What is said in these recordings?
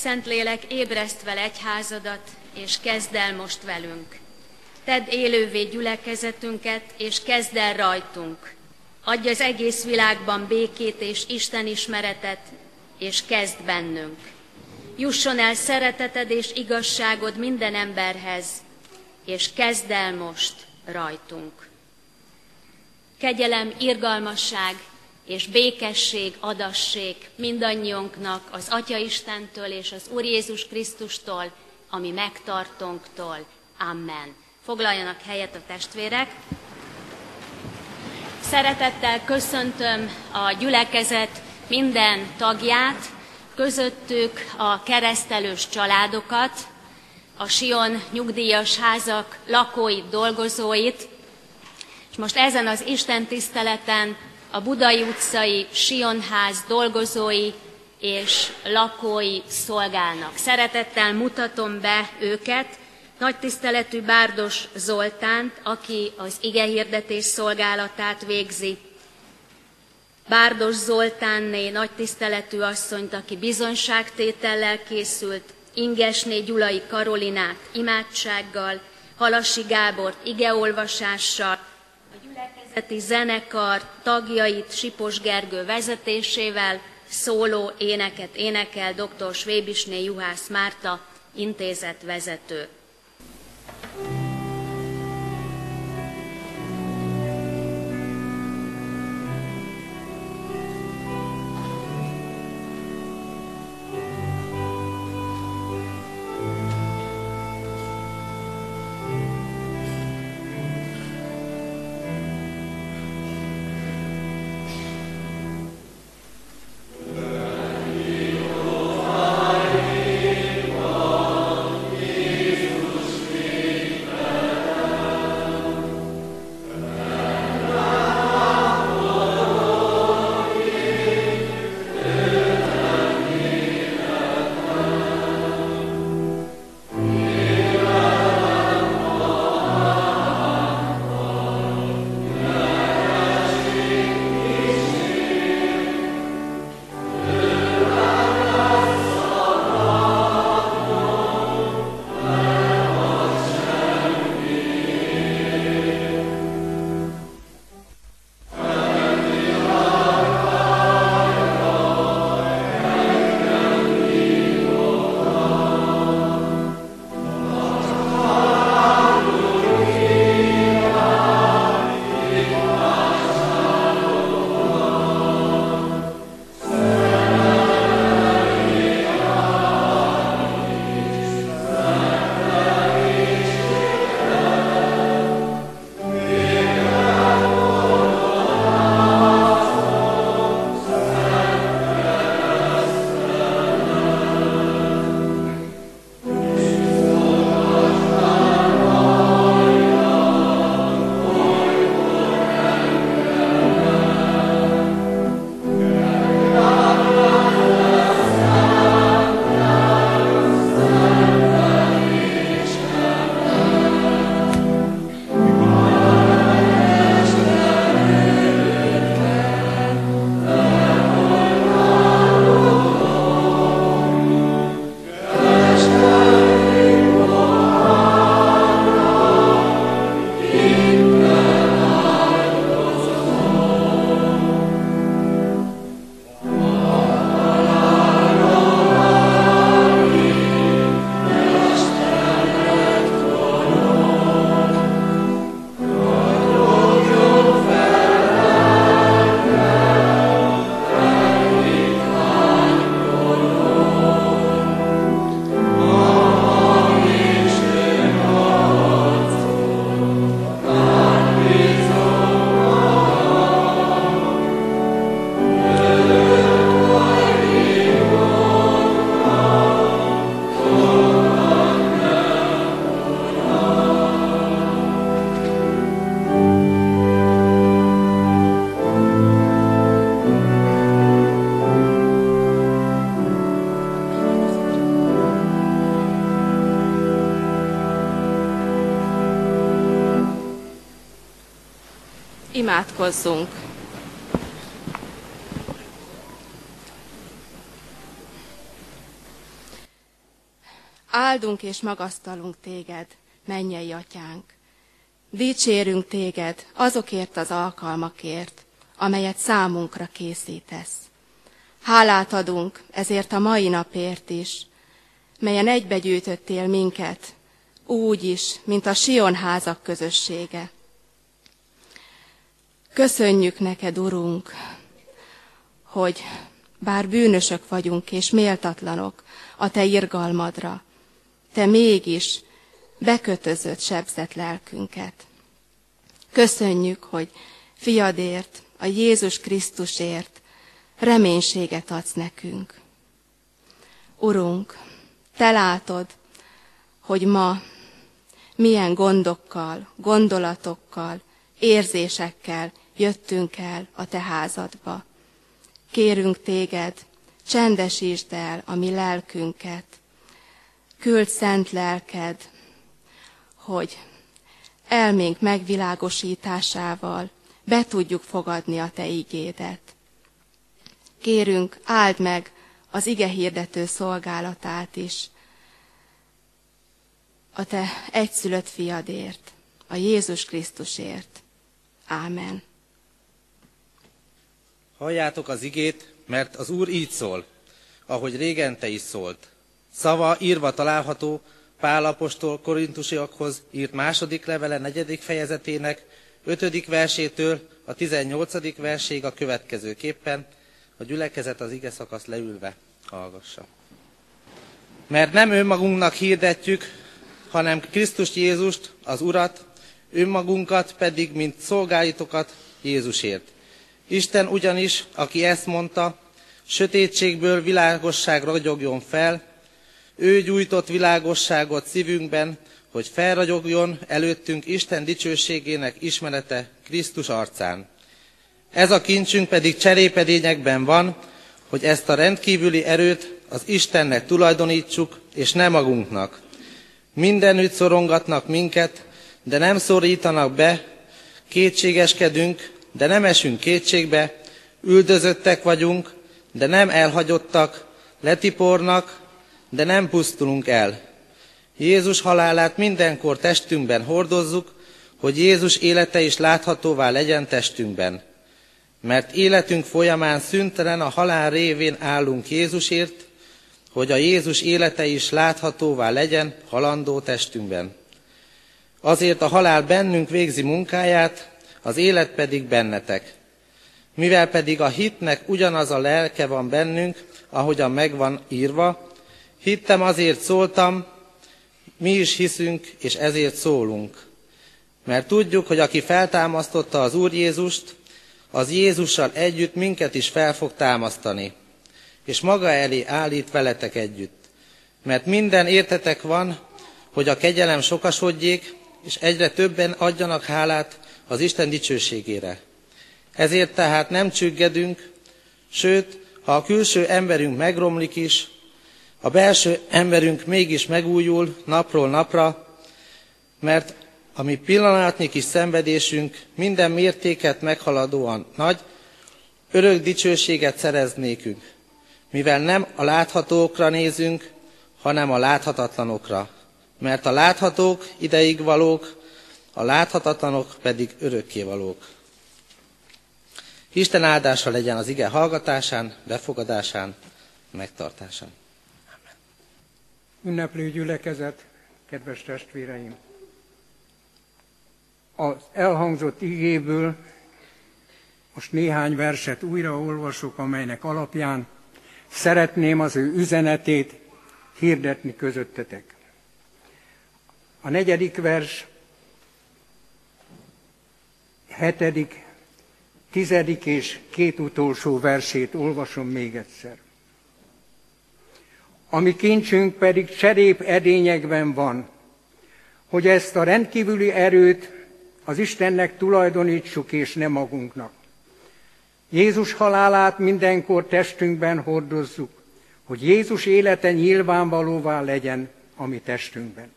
Szentlélek, ébreszt fel egyházadat, és kezd el most velünk. Tedd élővé gyülekezetünket, és kezd el rajtunk. Adj az egész világban békét és Isten ismeretet, és kezd bennünk. Jusson el szereteted és igazságod minden emberhez, és kezd el most rajtunk. Kegyelem, irgalmasság és békesség adassék mindannyiunknak az Atya Istentől és az Úr Jézus Krisztustól, ami megtartónktól. Amen. Foglaljanak helyet a testvérek. Szeretettel köszöntöm a gyülekezet minden tagját, közöttük a keresztelős családokat, a Sion nyugdíjas házak lakóit, dolgozóit, és most ezen az Isten tiszteleten a Budai utcai Sionház dolgozói és lakói szolgálnak. Szeretettel mutatom be őket, nagy tiszteletű Bárdos Zoltánt, aki az igehirdetés szolgálatát végzi, Bárdos Zoltánné nagy tiszteletű asszonyt, aki bizonyságtétellel készült, Ingesné Gyulai Karolinát imádsággal, Halasi Gábort igeolvasással, gyülekezeti zenekar tagjait Sipos Gergő vezetésével szóló éneket énekel dr. Svébisné Juhász Márta, intézetvezető. Imádkozzunk! Áldunk és magasztalunk téged, mennyei atyánk. Dicsérünk téged azokért az alkalmakért, amelyet számunkra készítesz. Hálát adunk ezért a mai napért is, melyen egybegyűjtöttél minket, úgy is, mint a Sion házak közössége. Köszönjük neked, Urunk, hogy bár bűnösök vagyunk és méltatlanok a te irgalmadra, te mégis bekötözött, sebzett lelkünket. Köszönjük, hogy fiadért, a Jézus Krisztusért reménységet adsz nekünk. Urunk, te látod, hogy ma milyen gondokkal, gondolatokkal, érzésekkel jöttünk el a te házadba. Kérünk téged, csendesítsd el a mi lelkünket, küld szent lelked, hogy elménk megvilágosításával be tudjuk fogadni a Te igédet. Kérünk, áld meg az ige hirdető szolgálatát is, a Te egyszülött fiadért, a Jézus Krisztusért. Ámen. Halljátok az igét, mert az Úr így szól, ahogy régen te is szólt. Szava írva található Pál apostol korintusiakhoz írt második levele negyedik fejezetének ötödik versétől a tizennyolcadik verséig a következőképpen, a gyülekezet az ige szakasz leülve hallgassa. Mert nem önmagunknak hirdetjük, hanem Krisztus Jézust, az Urat, önmagunkat pedig, mint szolgálitokat Jézusért. Isten ugyanis, aki ezt mondta, sötétségből világosság ragyogjon fel, ő gyújtott világosságot szívünkben, hogy felragyogjon előttünk Isten dicsőségének ismerete Krisztus arcán. Ez a kincsünk pedig cserépedényekben van, hogy ezt a rendkívüli erőt az Istennek tulajdonítsuk, és nem magunknak. Mindenütt szorongatnak minket, de nem szorítanak be, kétségeskedünk, de nem esünk kétségbe, üldözöttek vagyunk, de nem elhagyottak, letipornak, de nem pusztulunk el. Jézus halálát mindenkor testünkben hordozzuk, hogy Jézus élete is láthatóvá legyen testünkben. Mert életünk folyamán szüntelen a halál révén állunk Jézusért, hogy a Jézus élete is láthatóvá legyen halandó testünkben. Azért a halál bennünk végzi munkáját, az élet pedig bennetek. Mivel pedig a hitnek ugyanaz a lelke van bennünk, ahogyan megvan írva, hittem azért szóltam, mi is hiszünk, és ezért szólunk. Mert tudjuk, hogy aki feltámasztotta az Úr Jézust, az Jézussal együtt minket is fel fog támasztani, és maga elé állít veletek együtt. Mert minden értetek van, hogy a kegyelem sokasodjék, és egyre többen adjanak hálát az Isten dicsőségére. Ezért tehát nem csüggedünk, sőt, ha a külső emberünk megromlik is, a belső emberünk mégis megújul napról napra, mert a mi pillanatnyi kis szenvedésünk minden mértéket meghaladóan nagy, örök dicsőséget szerez nékünk, mivel nem a láthatókra nézünk, hanem a láthatatlanokra. Mert a láthatók ideig valók, a láthatatlanok pedig örökké valók. Isten áldása legyen az ige hallgatásán, befogadásán, megtartásán. Amen. Ünneplő gyülekezet, kedves testvéreim! Az elhangzott igéből most néhány verset újra olvasok, amelynek alapján szeretném az ő üzenetét hirdetni közöttetek. A negyedik vers, hetedik, tizedik és két utolsó versét olvasom még egyszer. Ami kincsünk pedig cserép edényekben van, hogy ezt a rendkívüli erőt az Istennek tulajdonítsuk, és nem magunknak. Jézus halálát mindenkor testünkben hordozzuk, hogy Jézus élete nyilvánvalóvá legyen a mi testünkben.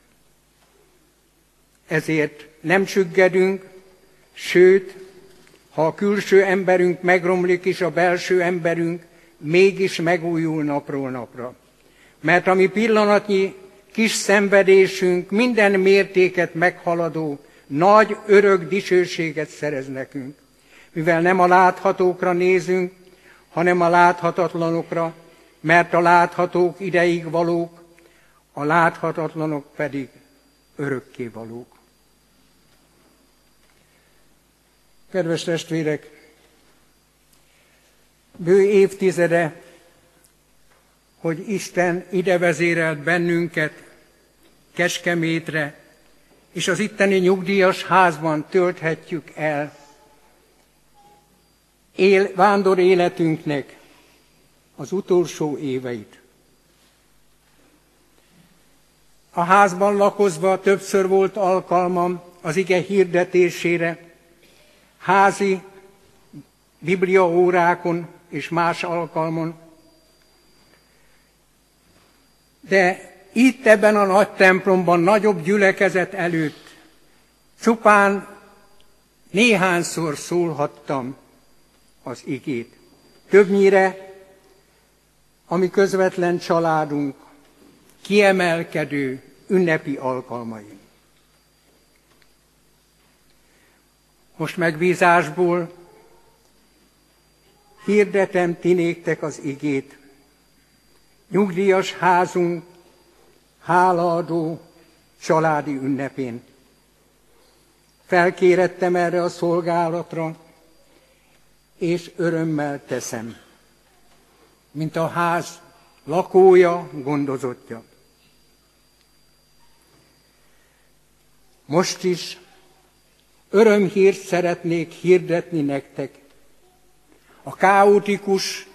Ezért nem csüggedünk, sőt, ha a külső emberünk megromlik is, a belső emberünk mégis megújul napról napra. Mert ami pillanatnyi kis szenvedésünk minden mértéket meghaladó, nagy örök dicsőséget szerez nekünk. Mivel nem a láthatókra nézünk, hanem a láthatatlanokra, mert a láthatók ideig valók, a láthatatlanok pedig örökké valók. Kedves testvérek, bő évtizede, hogy Isten ide vezérelt bennünket Keskemétre, és az itteni nyugdíjas házban tölthetjük el él, vándor életünknek az utolsó éveit. A házban lakozva többször volt alkalmam az ige hirdetésére, házi bibliaórákon és más alkalmon. De itt ebben a nagy templomban, nagyobb gyülekezet előtt csupán néhányszor szólhattam az igét. Többnyire, ami közvetlen családunk kiemelkedő ünnepi alkalmai. Most megbízásból hirdetem ti néktek az igét. Nyugdíjas házunk hálaadó családi ünnepén. Felkérettem erre a szolgálatra, és örömmel teszem, mint a ház lakója, gondozottja. Most is örömhírt szeretnék hirdetni nektek. A káotikus,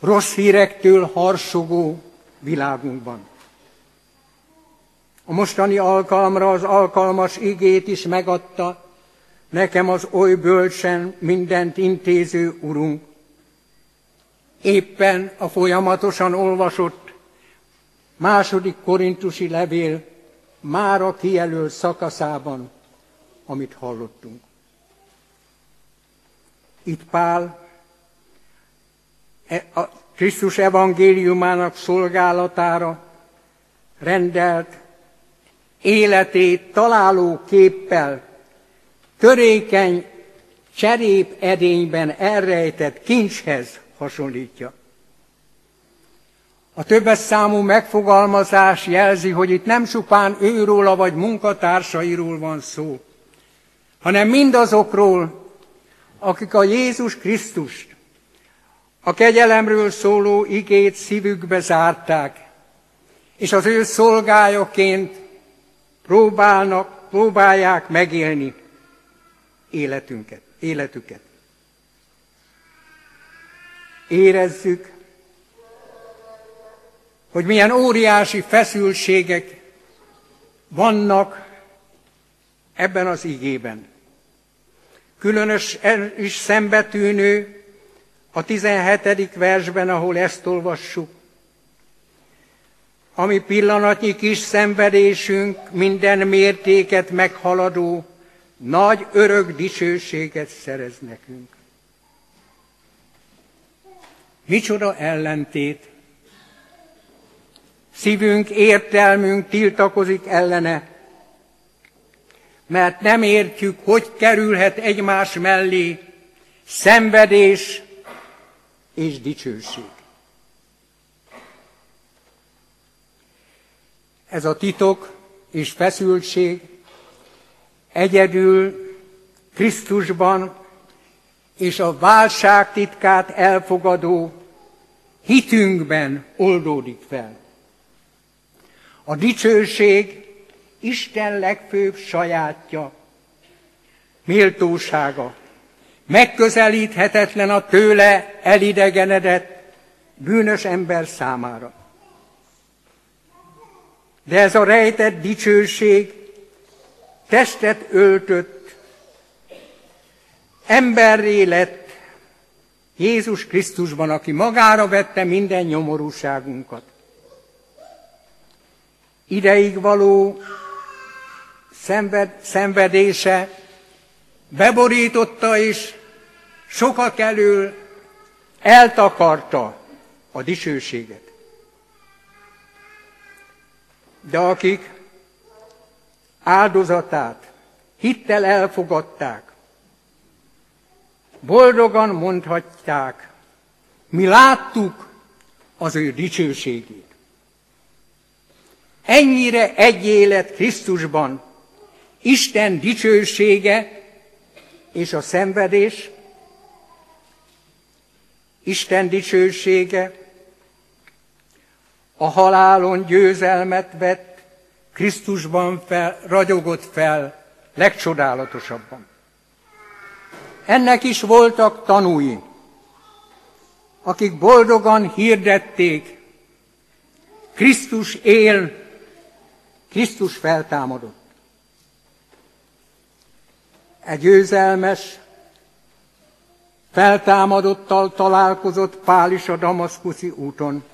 rossz hírektől harsogó világunkban. A mostani alkalomra az alkalmas igét is megadta nekem az oly bölcsen mindent intéző Urunk. Éppen a folyamatosan olvasott második korintusi levél már a kijelölt szakaszában, amit hallottunk. Itt Pál e, a Krisztus evangéliumának szolgálatára rendelt életét találó képpel, törékeny cserép edényben elrejtett kincshez hasonlítja. A többes számú megfogalmazás jelzi, hogy itt nem csupán őróla vagy munkatársairól van szó, hanem mindazokról, akik a Jézus Krisztust, a kegyelemről szóló igét szívükbe zárták, és az ő szolgájaként próbálnak, próbálják megélni életünket, életüket. Érezzük, hogy milyen óriási feszültségek vannak ebben az igében. Különös is szembetűnő a 17. versben, ahol ezt olvassuk. Ami pillanatnyi kis szenvedésünk minden mértéket meghaladó, nagy örök dicsőséget szerez nekünk. Micsoda ellentét! Szívünk, értelmünk tiltakozik ellene, mert nem értjük, hogy kerülhet egymás mellé szenvedés és dicsőség. Ez a titok és feszültség egyedül Krisztusban és a válság titkát elfogadó hitünkben oldódik fel. A dicsőség Isten legfőbb sajátja, méltósága, megközelíthetetlen a tőle elidegenedett bűnös ember számára. De ez a rejtett dicsőség testet öltött, emberré lett Jézus Krisztusban, aki magára vette minden nyomorúságunkat. Ideig való szenved, szenvedése beborította és sokak elől eltakarta a dicsőséget. de akik áldozatát hittel elfogadták, boldogan mondhatják, mi láttuk az ő dicsőségét. Ennyire egy élet Krisztusban Isten dicsősége és a szenvedés, Isten dicsősége, a halálon győzelmet vett, Krisztusban fel, ragyogott fel legcsodálatosabban. Ennek is voltak tanúi, akik boldogan hirdették, Krisztus él, Krisztus feltámadott. Egy győzelmes, feltámadottal találkozott Pál is a damaszkuszi úton.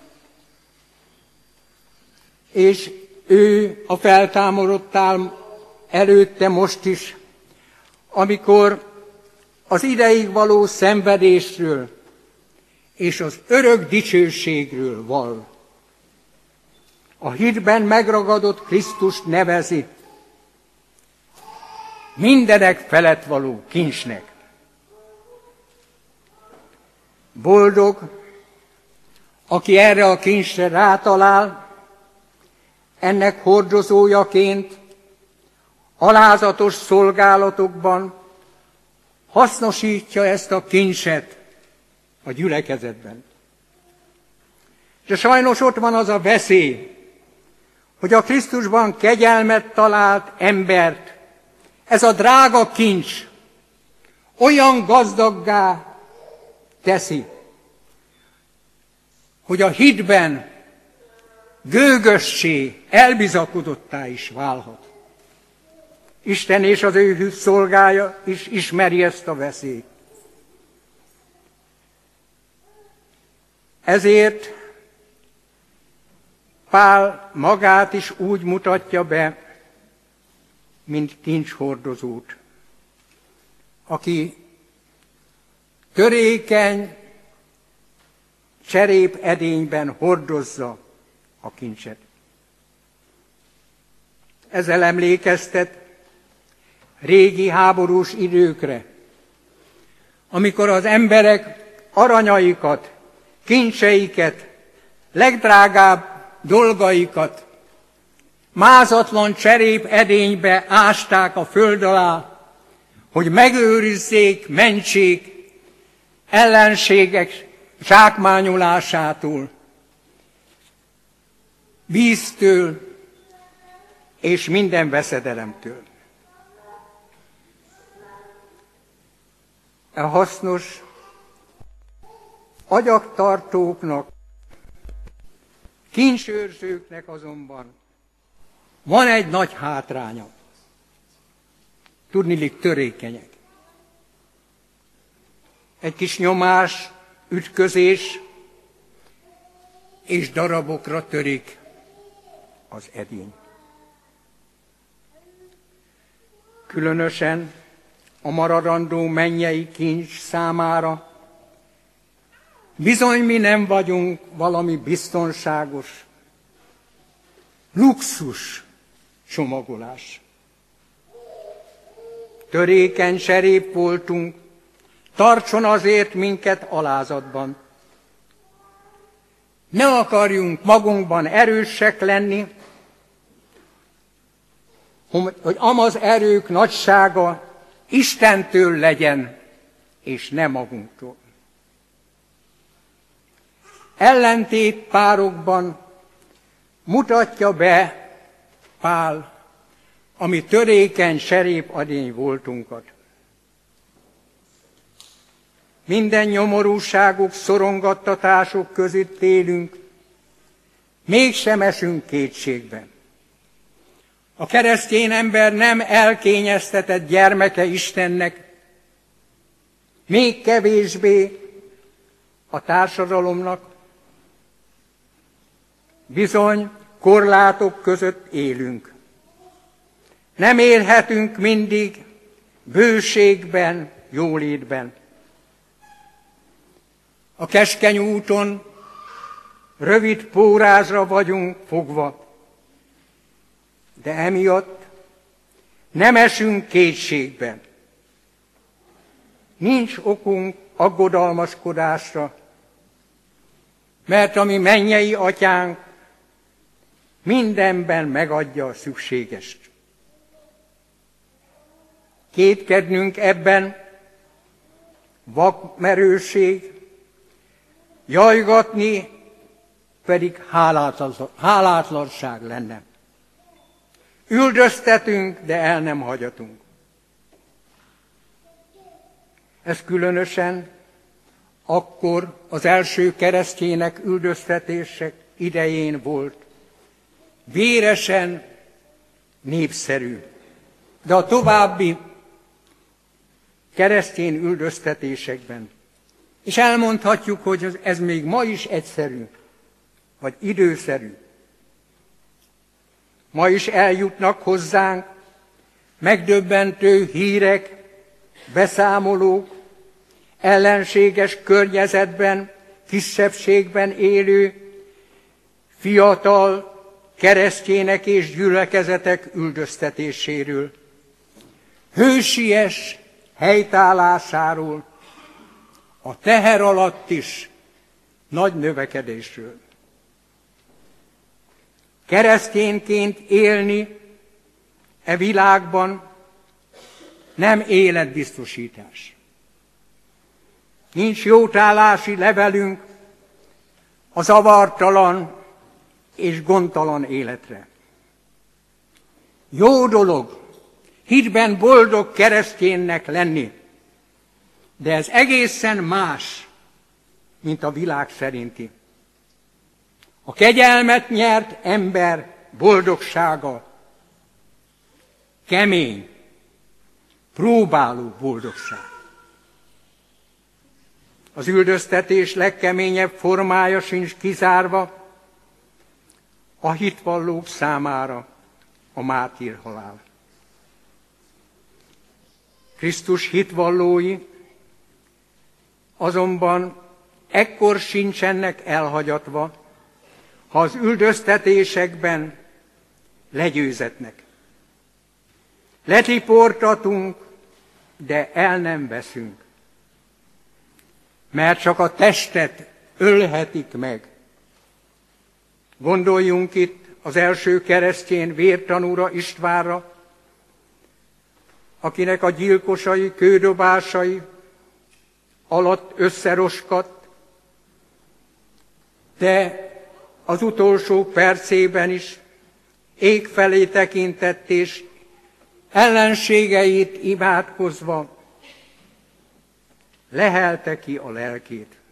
És ő a feltámadottál előtte most is, amikor az ideig való szenvedésről és az örök dicsőségről val. A hitben megragadott Krisztust nevezi mindenek felett való kincsnek. Boldog, aki erre a kincsre rátalál, ennek hordozójaként, alázatos szolgálatokban hasznosítja ezt a kincset a gyülekezetben. De sajnos ott van az a veszély, hogy a Krisztusban kegyelmet talált embert ez a drága kincs olyan gazdaggá teszi, hogy a hitben gőgössé, elbizakodottá is válhat. Isten és az ő szolgája is ismeri ezt a veszélyt. Ezért Pál magát is úgy mutatja be, mint kincshordozót, aki törékeny cserép edényben hordozza a kincset. Ezzel emlékeztet régi háborús időkre, amikor az emberek aranyaikat, kincseiket, legdrágább dolgaikat mázatlan cserép edénybe ásták a föld alá, hogy megőrizzék, mentsék ellenségek zsákmányolásától, víztől és minden veszedelemtől. A hasznos agyaktartóknak, kincsőrzőknek azonban van egy nagy hátránya. Tudnilik törékenyek. Egy kis nyomás, ütközés, és darabokra törik az edény. Különösen a maradandó mennyei kincs számára bizony mi nem vagyunk valami biztonságos, luxus csomagolás. Törékeny serép voltunk, tartson azért minket alázatban. Ne akarjunk magunkban erősek lenni, hogy amaz erők nagysága Istentől legyen, és nem magunktól. Ellentét párokban mutatja be Pál, ami törékeny serép adény voltunkat. Minden nyomorúságok, szorongattatások között élünk, mégsem esünk kétségben. A keresztény ember nem elkényeztetett gyermeke Istennek, még kevésbé a társadalomnak. Bizony, korlátok között élünk. Nem élhetünk mindig bőségben, jólétben. A keskeny úton rövid pórázra vagyunk fogva, De emiatt nem esünk kétségbe. Nincs okunk aggodalmaskodásra, mert ami mennyei atyánk mindenben megadja a szükségest. Kétkednünk ebben vakmerőség, jajgatni pedig hálátlanság lenne. Üldöztetünk, de el nem hagyatunk. Ez különösen akkor az első keresztjének üldöztetések idején volt. Véresen népszerű. De a további keresztény üldöztetésekben. És elmondhatjuk, hogy ez még ma is egyszerű, vagy időszerű. Ma is eljutnak hozzánk megdöbbentő hírek, beszámolók, ellenséges környezetben, kisebbségben élő, fiatal keresztjének és gyülekezetek üldöztetéséről. Hősies helytállásáról, a teher alatt is nagy növekedésről. Keresztényként élni e világban nem életbiztosítás. Nincs jótállási levelünk a zavartalan és gondtalan életre. Jó dolog hitben boldog kereszténynek lenni, de ez egészen más, mint a világ szerinti. A kegyelmet nyert ember boldogsága kemény, próbáló boldogság. Az üldöztetés legkeményebb formája sincs kizárva a hitvallók számára a mártír halál. Krisztus hitvallói azonban ekkor sincsenek elhagyatva, ha az üldöztetésekben legyőzetnek. Letiportatunk, de el nem veszünk. Mert csak a testet ölhetik meg. Gondoljunk itt az első keresztjén vértanúra Istvánra, akinek a gyilkosai, kődobásai alatt összeroskadt, de az utolsó percében is ég felé tekintett, és ellenségeit imádkozva lehelte ki a lelkét.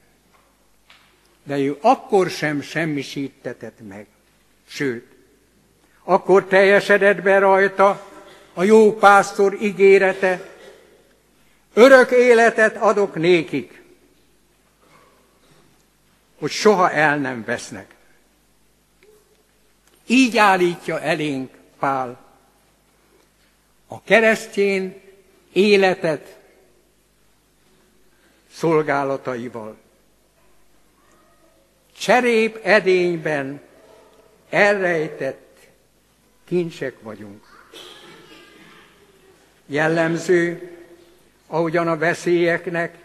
De ő akkor sem semmisítetett meg. Sőt, akkor teljesedett be rajta a jó pásztor ígérete, örök életet adok nékik, hogy soha el nem vesznek. Így állítja elénk Pál a keresztjén életet szolgálataival. Cserép edényben elrejtett kincsek vagyunk. Jellemző, ahogyan a veszélyeknek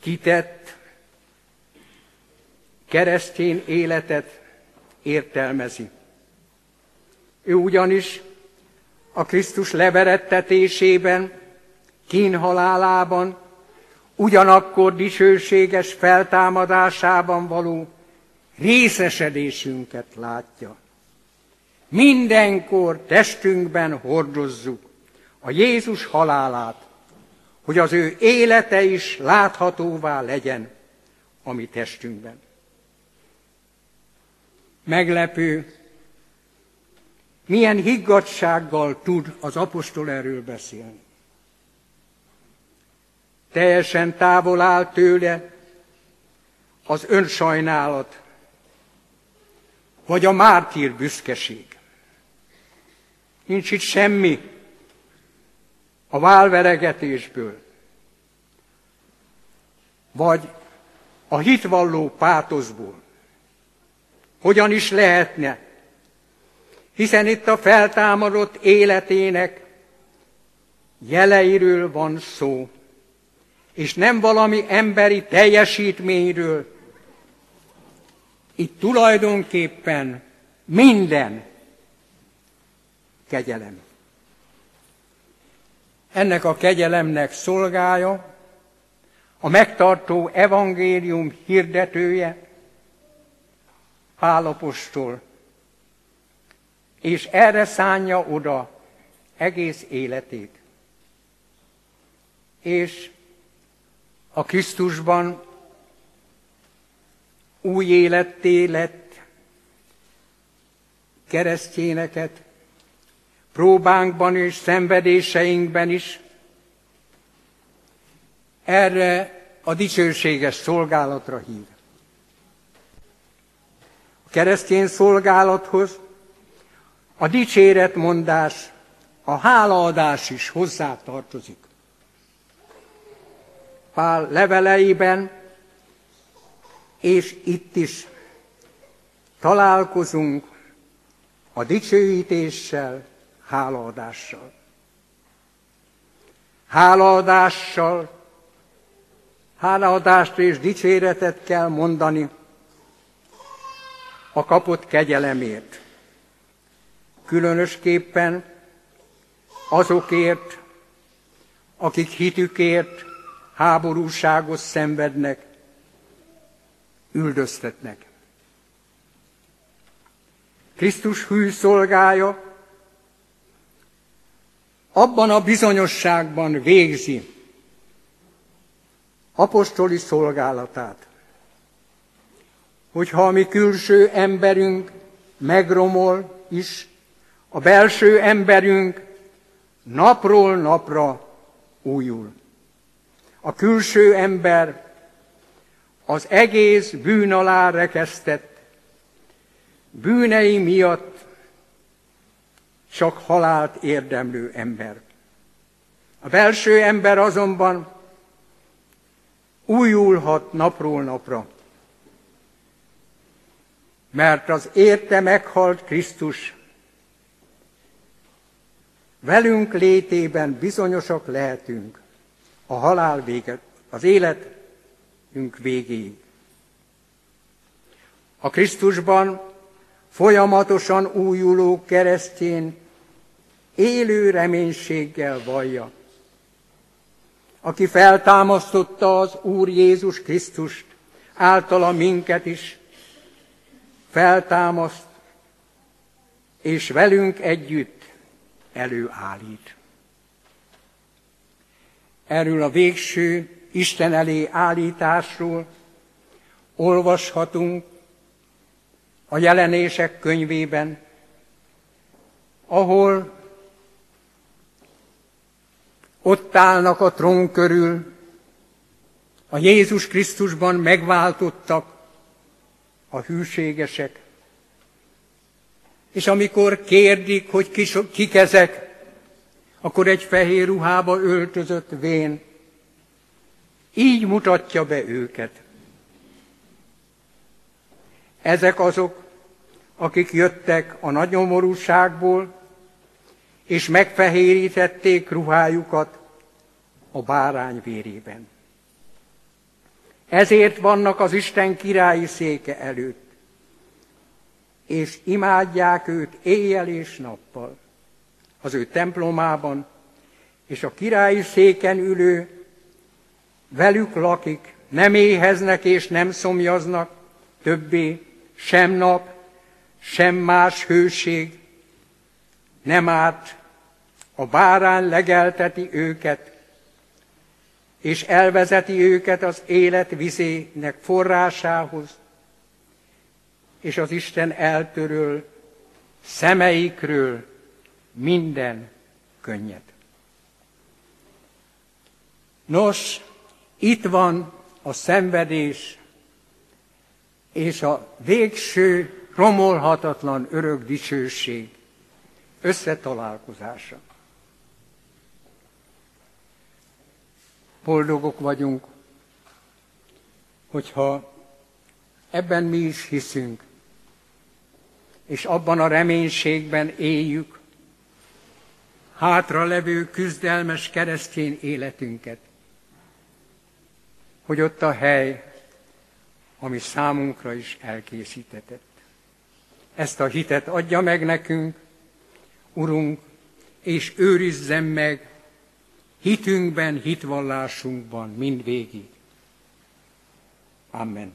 kitett keresztény életet értelmezi. Ő ugyanis a Krisztus leverettetésében, kínhalálában, ugyanakkor dicsőséges feltámadásában való részesedésünket látja. Mindenkor testünkben hordozzuk a Jézus halálát, hogy az ő élete is láthatóvá legyen a mi testünkben. Meglepő, milyen higgadsággal tud az apostol erről beszélni. Teljesen távol áll tőle az önsajnálat, vagy a mártír büszkeség. Nincs itt semmi a válveregetésből, vagy a hitvalló pátoszból. Hogyan is lehetne? hiszen itt a feltámadott életének jeleiről van szó, és nem valami emberi teljesítményről. Itt tulajdonképpen minden kegyelem. Ennek a kegyelemnek szolgája, a megtartó evangélium hirdetője, Pálapostól, és erre szánja oda egész életét. És a Krisztusban új életté lett keresztényeket, próbánkban és szenvedéseinkben is, erre a dicsőséges szolgálatra hív. A keresztény szolgálathoz a dicséretmondás, a hálaadás is hozzá tartozik. Pál leveleiben, és itt is találkozunk a dicsőítéssel, hálaadással. Hálaadással, hálaadást és dicséretet kell mondani a kapott kegyelemért. Különösképpen azokért, akik hitükért háborúságot szenvednek, üldöztetnek. Krisztus hű szolgája abban a bizonyosságban végzi apostoli szolgálatát, hogyha a mi külső emberünk megromol is, a belső emberünk napról napra újul. A külső ember az egész bűn alá rekesztett, bűnei miatt csak halált érdemlő ember. A belső ember azonban újulhat napról napra, mert az érte meghalt Krisztus velünk létében bizonyosak lehetünk a halál véget, az életünk végéig. A Krisztusban folyamatosan újuló keresztjén élő reménységgel vallja, aki feltámasztotta az Úr Jézus Krisztust, általa minket is feltámaszt, és velünk együtt előállít. Erről a végső Isten elé állításról olvashatunk a jelenések könyvében, ahol ott állnak a trón körül, a Jézus Krisztusban megváltottak a hűségesek. És amikor kérdik, hogy kik ezek, akkor egy fehér ruhába öltözött vén így mutatja be őket. Ezek azok, akik jöttek a nagyomorúságból, és megfehérítették ruhájukat a bárány vérében. Ezért vannak az Isten királyi széke előtt, és imádják őt éjjel és nappal az ő templomában, és a királyi széken ülő velük lakik, nem éheznek és nem szomjaznak többé, sem nap, sem más hőség, nem árt, a bárán legelteti őket, és elvezeti őket az élet vizének forrásához, és az Isten eltöröl szemeikről minden könnyet. Nos, itt van a szenvedés és a végső, romolhatatlan örök dicsőség összetalálkozása. Boldogok vagyunk, hogyha ebben mi is hiszünk, és abban a reménységben éljük hátra levő küzdelmes keresztény életünket, hogy ott a hely, ami számunkra is elkészítetett. Ezt a hitet adja meg nekünk, Urunk, és őrizzem meg hitünkben, hitvallásunkban mindvégig. Amen.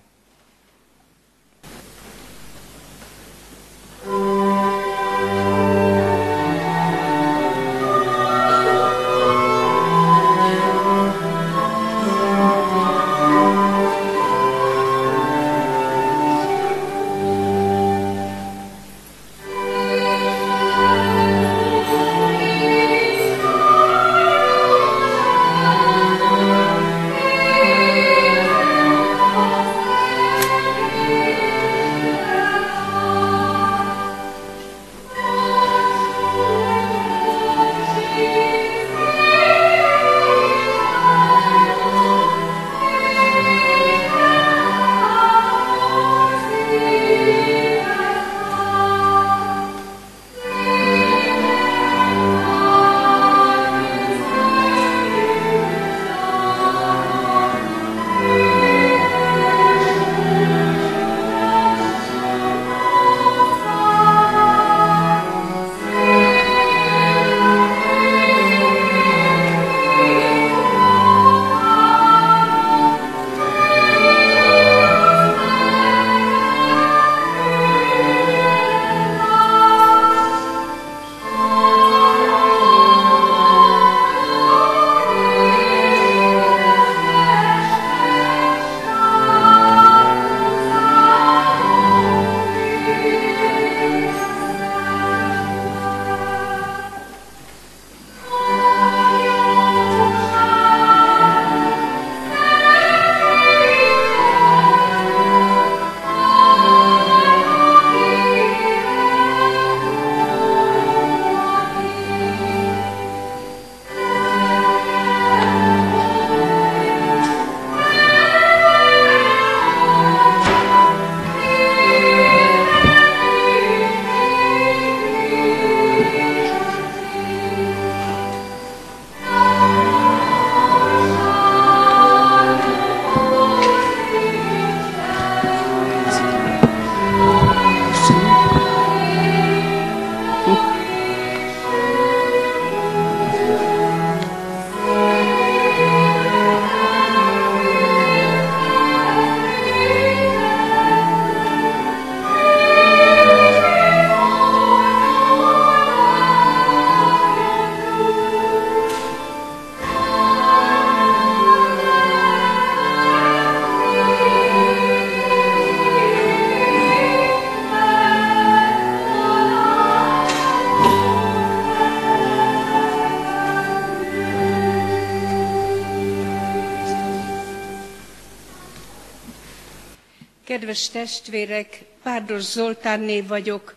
Kedves testvérek, Párdos Zoltánné vagyok,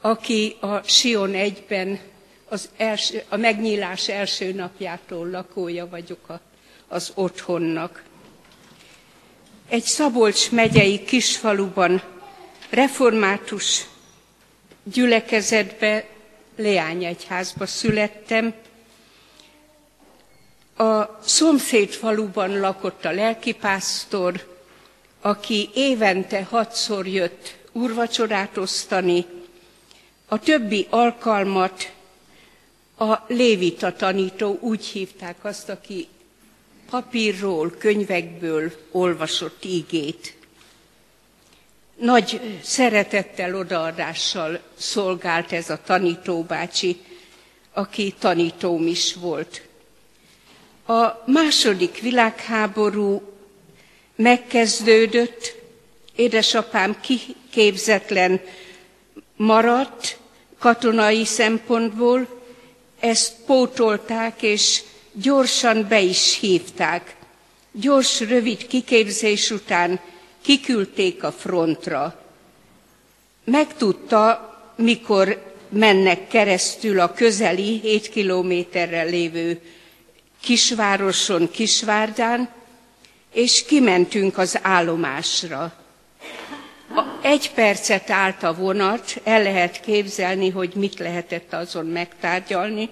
aki a Sion egyben az első, a megnyílás első napjától lakója vagyok a, az otthonnak. Egy Szabolcs megyei kisfaluban református gyülekezetbe, Leányegyházba születtem. A szomszéd faluban lakott a lelkipásztor, aki évente hatszor jött úrvacsorát osztani, a többi alkalmat a lévita tanító, úgy hívták azt, aki papírról, könyvekből olvasott ígét. Nagy szeretettel, odaadással szolgált ez a tanítóbácsi, aki tanítóm is volt. A második világháború megkezdődött, édesapám kiképzetlen maradt katonai szempontból, ezt pótolták, és gyorsan be is hívták. Gyors, rövid kiképzés után kiküldték a frontra. Megtudta, mikor mennek keresztül a közeli, 7 kilométerrel lévő kisvároson, Kisvárdán, és kimentünk az állomásra. egy percet állt a vonat, el lehet képzelni, hogy mit lehetett azon megtárgyalni.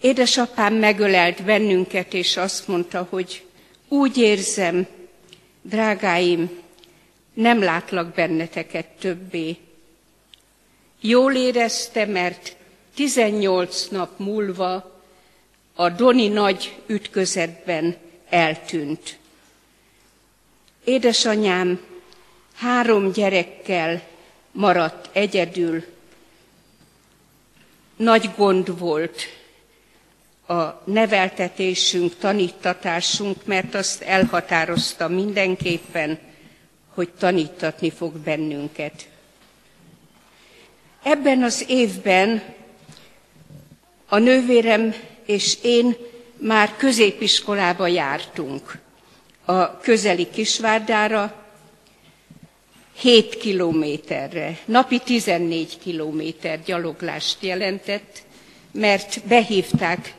Édesapám megölelt bennünket, és azt mondta, hogy úgy érzem, drágáim, nem látlak benneteket többé. Jól érezte, mert 18 nap múlva a Doni nagy ütközetben eltűnt. Édesanyám három gyerekkel maradt egyedül. Nagy gond volt a neveltetésünk, tanítatásunk, mert azt elhatározta mindenképpen, hogy tanítatni fog bennünket. Ebben az évben a nővérem és én már középiskolába jártunk a közeli Kisvárdára, 7 kilométerre, napi 14 kilométer gyaloglást jelentett, mert behívták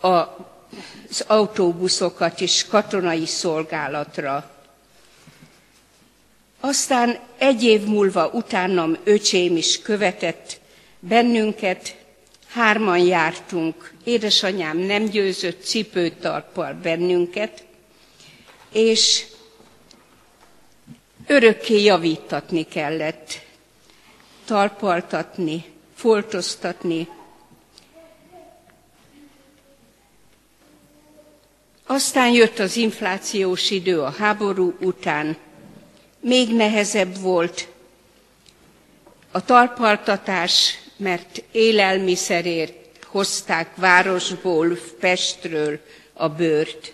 az autóbuszokat is katonai szolgálatra. Aztán egy év múlva utánam öcsém is követett bennünket, hárman jártunk, édesanyám nem győzött cipőtarppal bennünket, és örökké javítatni kellett, talpaltatni, foltoztatni. Aztán jött az inflációs idő a háború után, még nehezebb volt a talpaltatás, mert élelmiszerért hozták városból, Pestről a bőrt.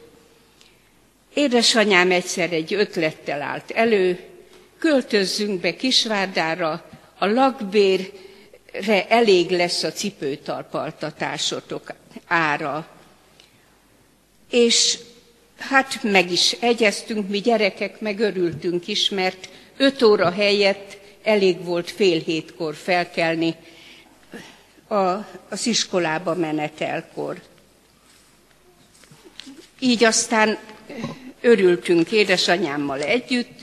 Édesanyám egyszer egy ötlettel állt elő, költözzünk be Kisvárdára, a lakbérre elég lesz a cipőtalpaltatásotok ára. És hát meg is egyeztünk, mi gyerekek megörültünk is, mert öt óra helyett elég volt fél hétkor felkelni a, az iskolába menetelkor. Így aztán örültünk édesanyámmal együtt.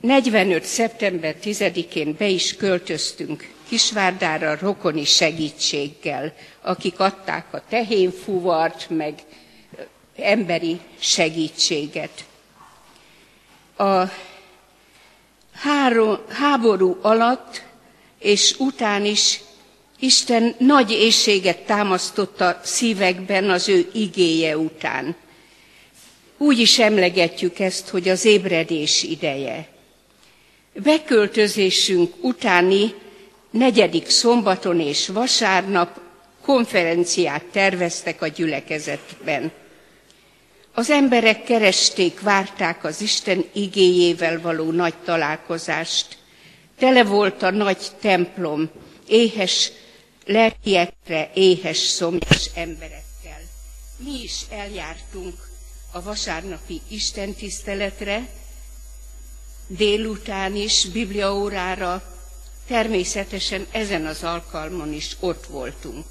45. szeptember 10-én be is költöztünk Kisvárdára rokoni segítséggel, akik adták a tehénfuvart, meg emberi segítséget. A háború alatt és után is Isten nagy éjséget támasztotta szívekben az ő igéje után. Úgy is emlegetjük ezt, hogy az ébredés ideje. Beköltözésünk utáni negyedik szombaton és vasárnap konferenciát terveztek a gyülekezetben. Az emberek keresték, várták az Isten igéjével való nagy találkozást. Tele volt a nagy templom, éhes lelkiekre, éhes, szomjas emberekkel. Mi is eljártunk a vasárnapi istentiszteletre, délután is, bibliaórára, természetesen ezen az alkalmon is ott voltunk.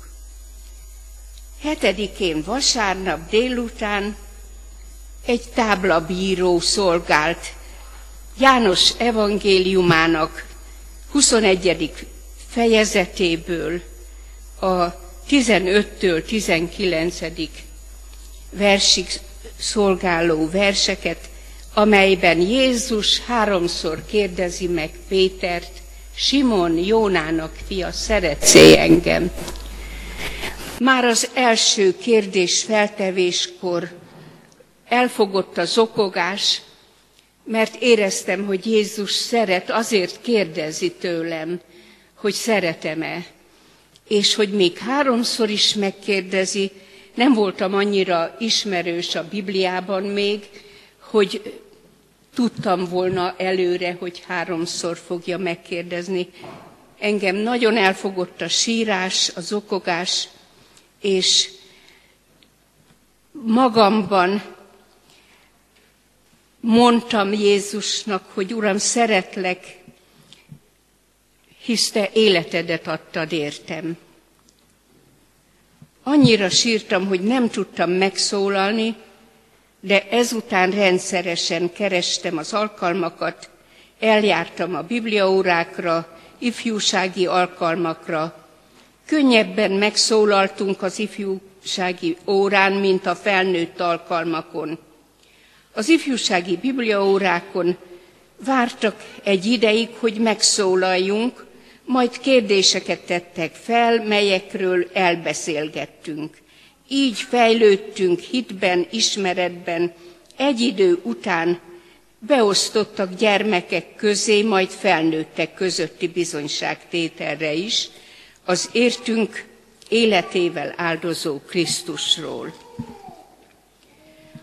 Hetedikén vasárnap délután egy táblabíró szolgált János evangéliumának 21. fejezetéből a 15-től 19. versig szolgáló verseket, amelyben Jézus háromszor kérdezi meg Pétert, Simon Jónának fia, szeretsz engem? Már az első kérdés feltevéskor elfogott a zokogás, mert éreztem, hogy Jézus szeret, azért kérdezi tőlem, hogy szeretem-e. És hogy még háromszor is megkérdezi, nem voltam annyira ismerős a Bibliában még, hogy tudtam volna előre, hogy háromszor fogja megkérdezni. Engem nagyon elfogott a sírás, az okogás, és magamban mondtam Jézusnak, hogy Uram, szeretlek, hisz te életedet adtad értem. Annyira sírtam, hogy nem tudtam megszólalni, de ezután rendszeresen kerestem az alkalmakat, eljártam a bibliaórákra, ifjúsági alkalmakra. Könnyebben megszólaltunk az ifjúsági órán, mint a felnőtt alkalmakon. Az ifjúsági bibliaórákon vártak egy ideig, hogy megszólaljunk, majd kérdéseket tettek fel, melyekről elbeszélgettünk. Így fejlődtünk hitben, ismeretben, egy idő után beosztottak gyermekek közé, majd felnőttek közötti bizonyságtételre is, az értünk életével áldozó Krisztusról.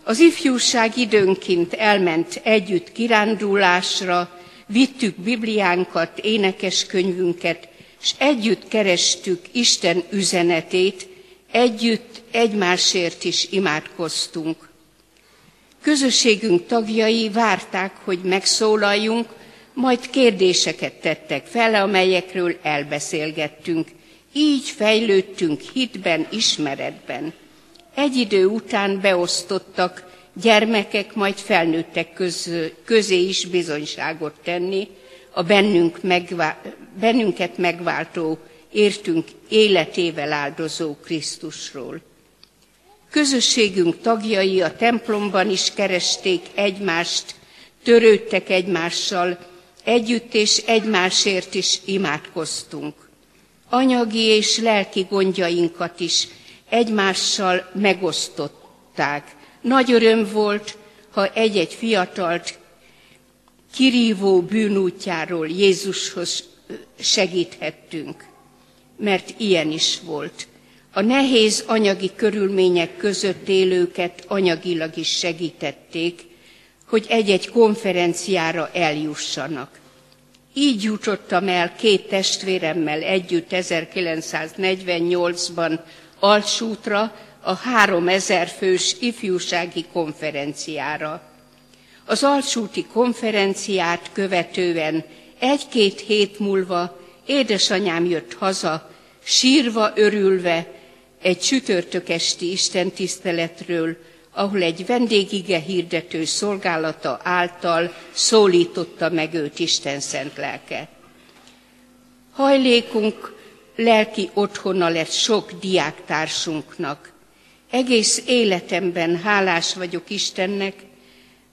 Az ifjúság időnként elment együtt kirándulásra, vittük Bibliánkat, énekeskönyvünket, és együtt kerestük Isten üzenetét, együtt egymásért is imádkoztunk. Közösségünk tagjai várták, hogy megszólaljunk, majd kérdéseket tettek fel, amelyekről elbeszélgettünk. Így fejlődtünk hitben, ismeretben. Egy idő után beosztottak gyermekek, majd felnőttek köz, közé is bizonyságot tenni a bennünk megvá, bennünket megváltó, értünk életével áldozó Krisztusról. Közösségünk tagjai a templomban is keresték egymást, törődtek egymással, együtt és egymásért is imádkoztunk. Anyagi és lelki gondjainkat is egymással megosztották. Nagy öröm volt, ha egy-egy fiatalt kirívó bűnútjáról Jézushoz segíthettünk, mert ilyen is volt. A nehéz anyagi körülmények között élőket anyagilag is segítették, hogy egy-egy konferenciára eljussanak. Így jutottam el két testvéremmel együtt 1948-ban Altsútra, a 3000 fős ifjúsági konferenciára. Az Altsúti konferenciát követően egy-két hét múlva édesanyám jött haza, sírva, örülve, egy csütörtök esti istentiszteletről, ahol egy vendégige hirdető szolgálata által szólította meg őt Isten szent lelke. Hajlékunk lelki otthona lett sok diáktársunknak. Egész életemben hálás vagyok Istennek,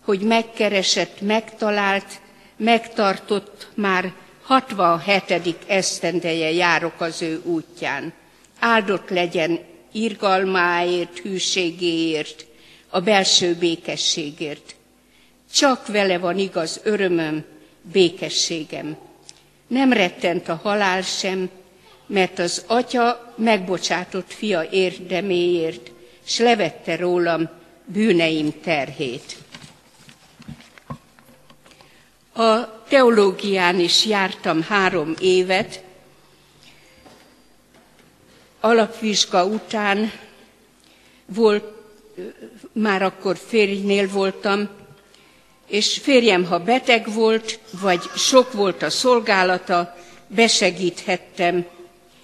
hogy megkeresett, megtalált, megtartott, már 67. esztendeje járok az ő útján. Áldott legyen irgalmáért, hűségéért, a belső békességért. Csak vele van igaz örömöm, békességem. Nem rettent a halál sem, mert az atya megbocsátott fia érdeméért, s levette rólam bűneim terhét. A teológián is jártam három évet, alapvizsga után volt, már akkor férjnél voltam, és férjem, ha beteg volt, vagy sok volt a szolgálata, besegíthettem.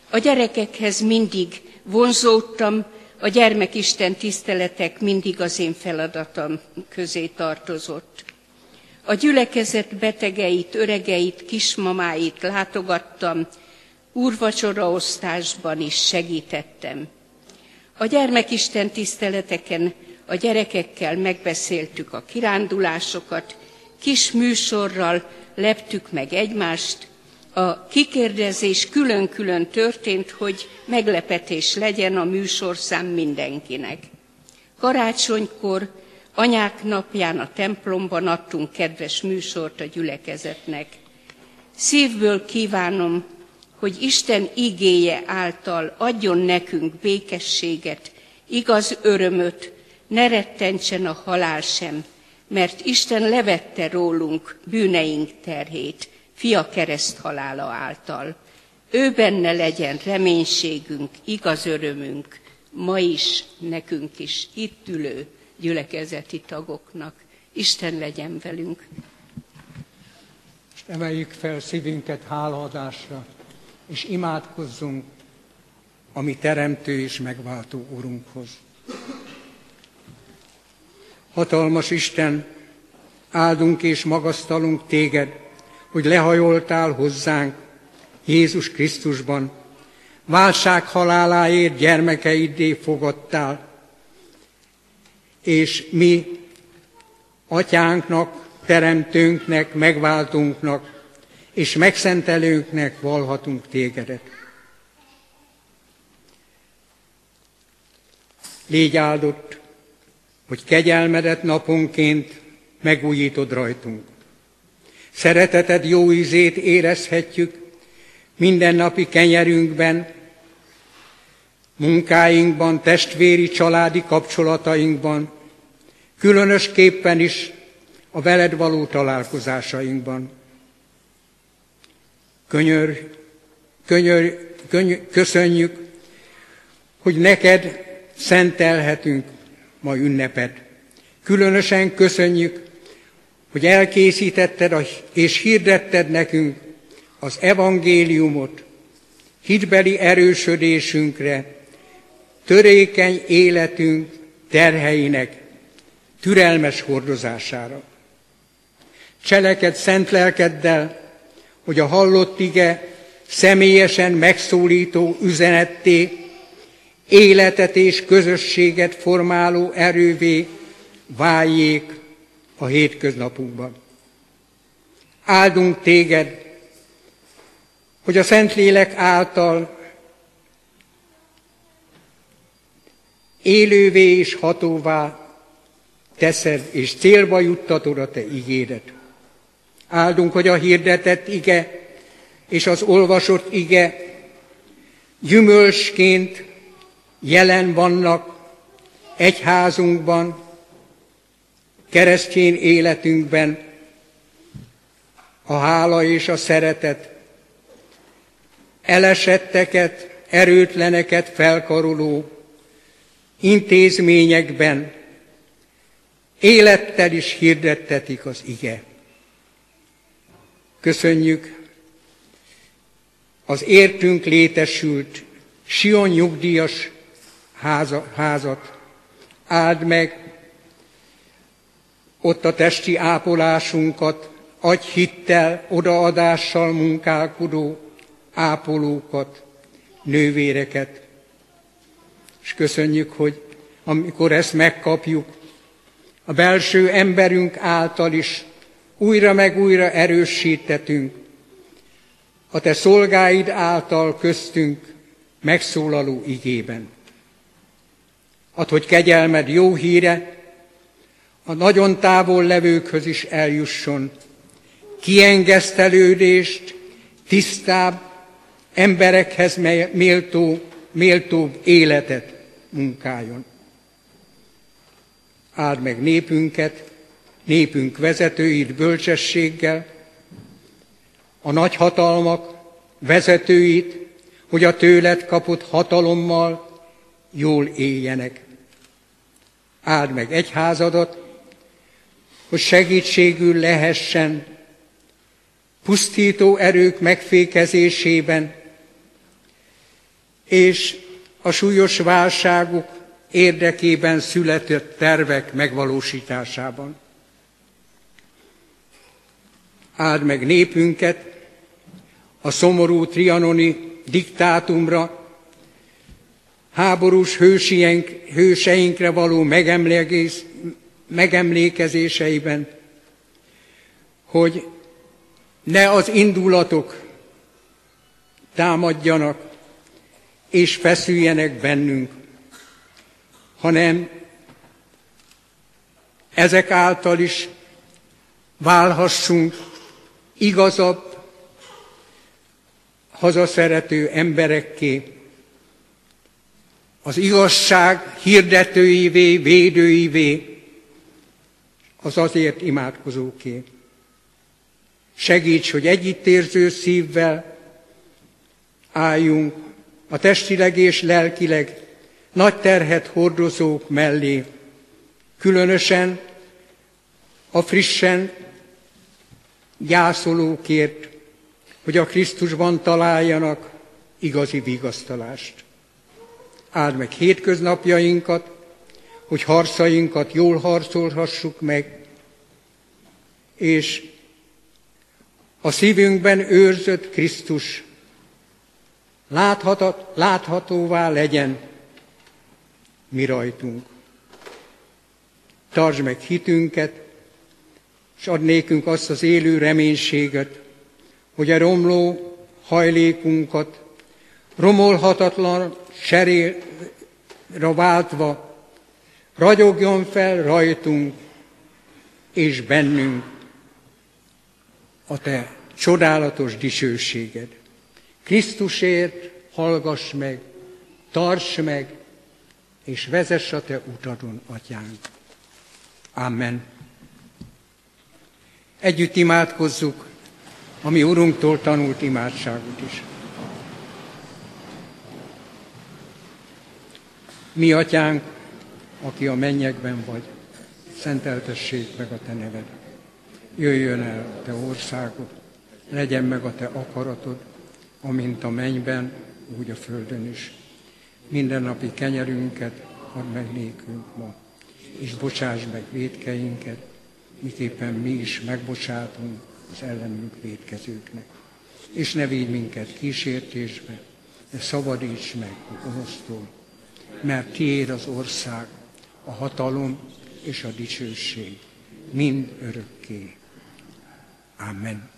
A gyerekekhez mindig vonzódtam, a gyermekisten tiszteletek mindig az én feladatom közé tartozott. A gyülekezet betegeit, öregeit, kismamáit látogattam, úrvacsoraosztásban is segítettem. A gyermekisten tiszteleteken a gyerekekkel megbeszéltük a kirándulásokat, kis műsorral leptük meg egymást, a kikérdezés külön-külön történt, hogy meglepetés legyen a műsorszám mindenkinek. Karácsonykor, anyák napján a templomban adtunk kedves műsort a gyülekezetnek. Szívből kívánom, hogy Isten igéje által adjon nekünk békességet, igaz örömöt, ne rettentsen a halál sem, mert Isten levette rólunk bűneink terhét, fia kereszt halála által. Ő benne legyen reménységünk, igaz örömünk, ma is, nekünk is, itt ülő gyülekezeti tagoknak. Isten legyen velünk. Emeljük fel szívünket hálaadásra, és imádkozzunk a mi teremtő és megváltó Urunkhoz. Hatalmas Isten, áldunk és magasztalunk téged, hogy lehajoltál hozzánk Jézus Krisztusban, válság haláláért gyermekeiddé fogadtál, és mi atyánknak, teremtőnknek, megváltunknak és megszentelőnknek valhatunk tégedet. Légy áldott, hogy kegyelmedet naponként megújítod rajtunk. Szereteted jó ízét érezhetjük mindennapi kenyerünkben, munkáinkban, testvéri, családi kapcsolatainkban, különösképpen is a veled való találkozásainkban. Könyör, könyör, könyör, köszönjük, hogy neked szentelhetünk ma ünnepet. Különösen köszönjük, hogy elkészítetted és hirdetted nekünk az evangéliumot, hitbeli erősödésünkre, törékeny életünk terheinek türelmes hordozására. Cseleked szent lelkeddel, hogy a hallott ige személyesen megszólító üzenetté, életet és közösséget formáló erővé váljék a hétköznapunkban. Áldunk téged, hogy a Szentlélek által élővé és hatóvá teszed, és célba juttatod a te igédet. Áldunk, hogy a hirdetett ige és az olvasott ige gyümölcsként jelen vannak egyházunkban, keresztény életünkben, a hála és a szeretet, elesetteket, erőtleneket felkaroló intézményekben élettel is hirdettetik az ige. Köszönjük az értünk létesült Sion nyugdíjas háza, házat. Áld meg ott a testi ápolásunkat, adj hittel, odaadással munkálkodó ápolókat, nővéreket. És köszönjük, hogy amikor ezt megkapjuk, a belső emberünk által is újra meg újra erősítetünk, a te szolgáid által köztünk megszólaló igében. Ad, hogy kegyelmed jó híre a nagyon távol levőkhöz is eljusson, kiengesztelődést, tisztább, emberekhez méltó, méltóbb életet munkáljon. Áld meg népünket, népünk vezetőit bölcsességgel, a nagyhatalmak vezetőit, hogy a tőled kapott hatalommal jól éljenek. Áld meg egyházadat, hogy segítségül lehessen pusztító erők megfékezésében, és a súlyos válságok érdekében született tervek megvalósításában. Áld meg népünket a szomorú trianoni diktátumra, háborús hősieink, hőseinkre való megemlékezéseiben, hogy ne az indulatok támadjanak és feszüljenek bennünk, hanem ezek által is válhassunk igazabb, hazaszerető emberekké, az igazság hirdetőivé, védőivé, az azért imádkozóké. Segíts, hogy együttérző szívvel álljunk a testileg és lelkileg nagy terhet hordozók mellé, különösen a frissen gyászolókért, hogy a Krisztusban találjanak igazi vigasztalást. Áld meg hétköznapjainkat, hogy harcainkat jól harcolhassuk meg, és a szívünkben őrzött Krisztus láthatat, láthatóvá legyen mi rajtunk. Tartsd meg hitünket, és ad nékünk azt az élő reménységet, hogy a romló hajlékunkat romolhatatlan serére váltva ragyogjon fel rajtunk és bennünk a te csodálatos dicsőséged. Krisztusért hallgass meg, tarts meg, és vezess a te utadon, atyánk. Amen. Együtt imádkozzuk a mi Urunktól tanult imádságot is. Mi, Atyánk, aki a mennyekben vagy, szenteltessék meg a Te neved. Jöjjön el a Te országod, legyen meg a Te akaratod, amint a mennyben, úgy a földön is. Minden napi kenyerünket add meg nékünk ma, és bocsáss meg védkeinket, miképpen mi is megbocsátunk az ellenünk védkezőknek. És ne védj minket kísértésbe, de szabadíts meg a gonosztól, mert tiéd az ország, a hatalom és a dicsőség, mind örökké. Amen.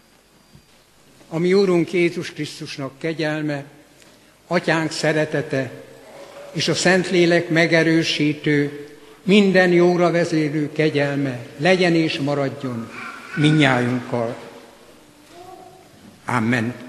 A mi Úrunk Jézus Krisztusnak kegyelme, Atyánk szeretete és a Szentlélek megerősítő, minden jóra vezérő kegyelme legyen és maradjon minnyájunkkal. Amen.